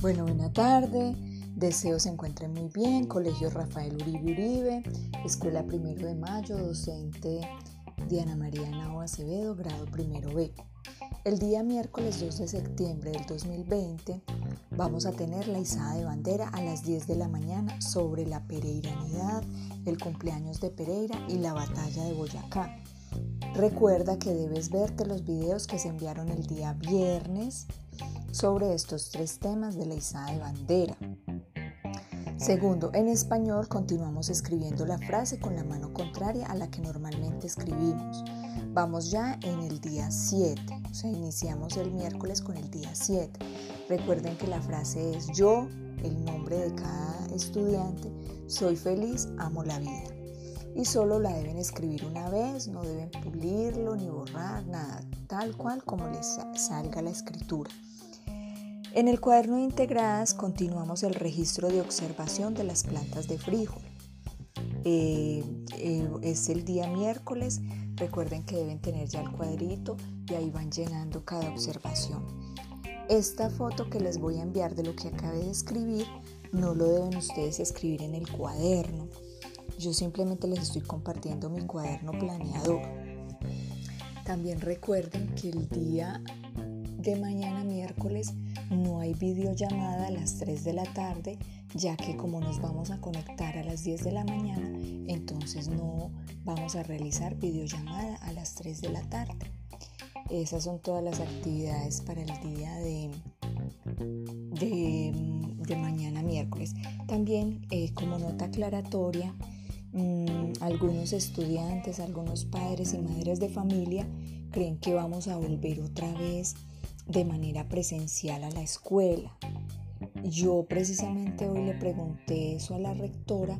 Bueno, buena tarde. Deseo se encuentren muy bien. Colegio Rafael Uribe Uribe, Escuela Primero de Mayo, docente Diana María Nao Acevedo, grado primero B. El día miércoles 2 de septiembre del 2020 vamos a tener la izada de bandera a las 10 de la mañana sobre la pereiranidad, el cumpleaños de Pereira y la batalla de Boyacá. Recuerda que debes verte los videos que se enviaron el día viernes sobre estos tres temas de la izada de bandera. Segundo, en español continuamos escribiendo la frase con la mano contraria a la que normalmente escribimos. Vamos ya en el día 7, o sea, iniciamos el miércoles con el día 7. Recuerden que la frase es yo, el nombre de cada estudiante, soy feliz, amo la vida. Y solo la deben escribir una vez, no deben pulirlo ni borrar, nada, tal cual como les salga la escritura. En el cuaderno de integradas continuamos el registro de observación de las plantas de frijol. Eh, eh, es el día miércoles, recuerden que deben tener ya el cuadrito y ahí van llenando cada observación. Esta foto que les voy a enviar de lo que acabé de escribir no lo deben ustedes escribir en el cuaderno. Yo simplemente les estoy compartiendo mi cuaderno planeador. También recuerden que el día de mañana miércoles no hay videollamada a las 3 de la tarde, ya que como nos vamos a conectar a las 10 de la mañana, entonces no vamos a realizar videollamada a las 3 de la tarde. Esas son todas las actividades para el día de, de, mañana miércoles. También eh, como nota aclaratoria, mm, algunos estudiantes, algunos padres y madres de familia creen que vamos a volver otra vez de manera presencial a la escuela. Yo precisamente hoy le pregunté eso a la rectora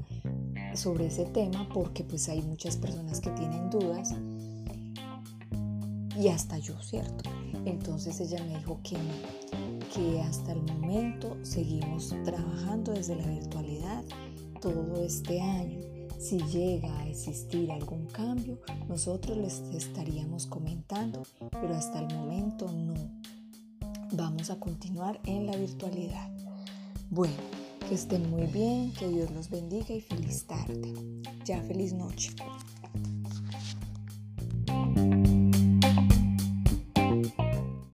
sobre ese tema porque pues hay muchas personas que tienen dudas y hasta yo, ¿cierto? Entonces ella me dijo que que hasta el momento seguimos trabajando desde la virtualidad todo este año. Si llega a existir algún cambio, nosotros les estaríamos comentando, pero hasta el momento no vamos a continuar en la virtualidad. Bueno, que estén muy bien, que Dios los bendiga y feliz tarde. Ya feliz noche.